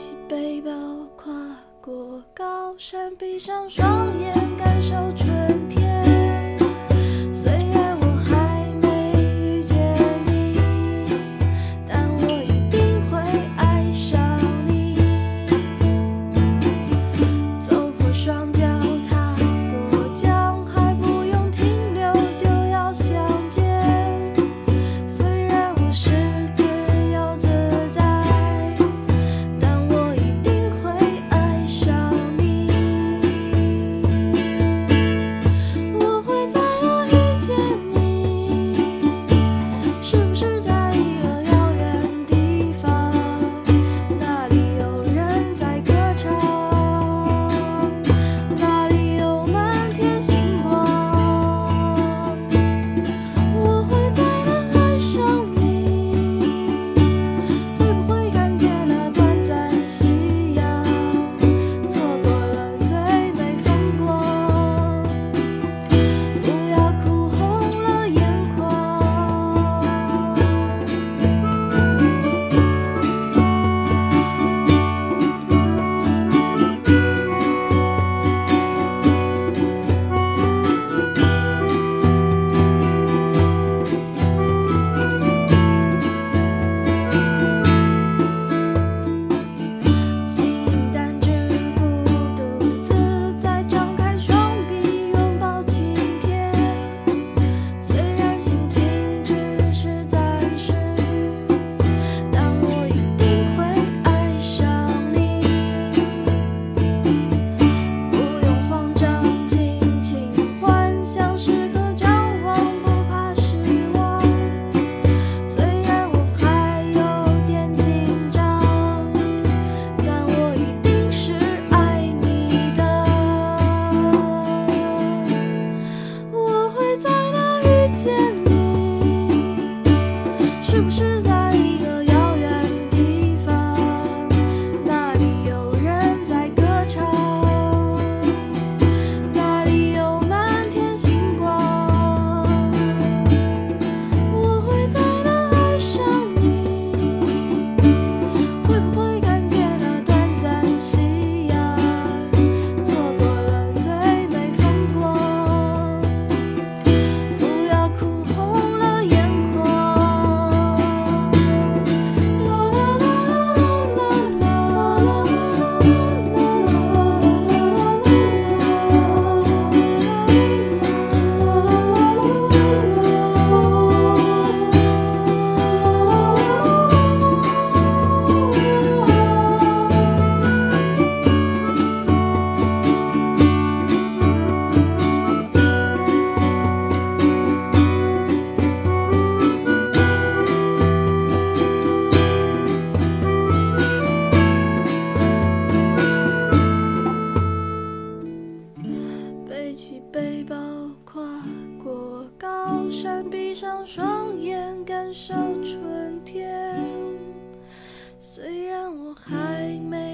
起背包跨过高山，闭上双眼，感受。闭上双眼感受春天。虽然我还没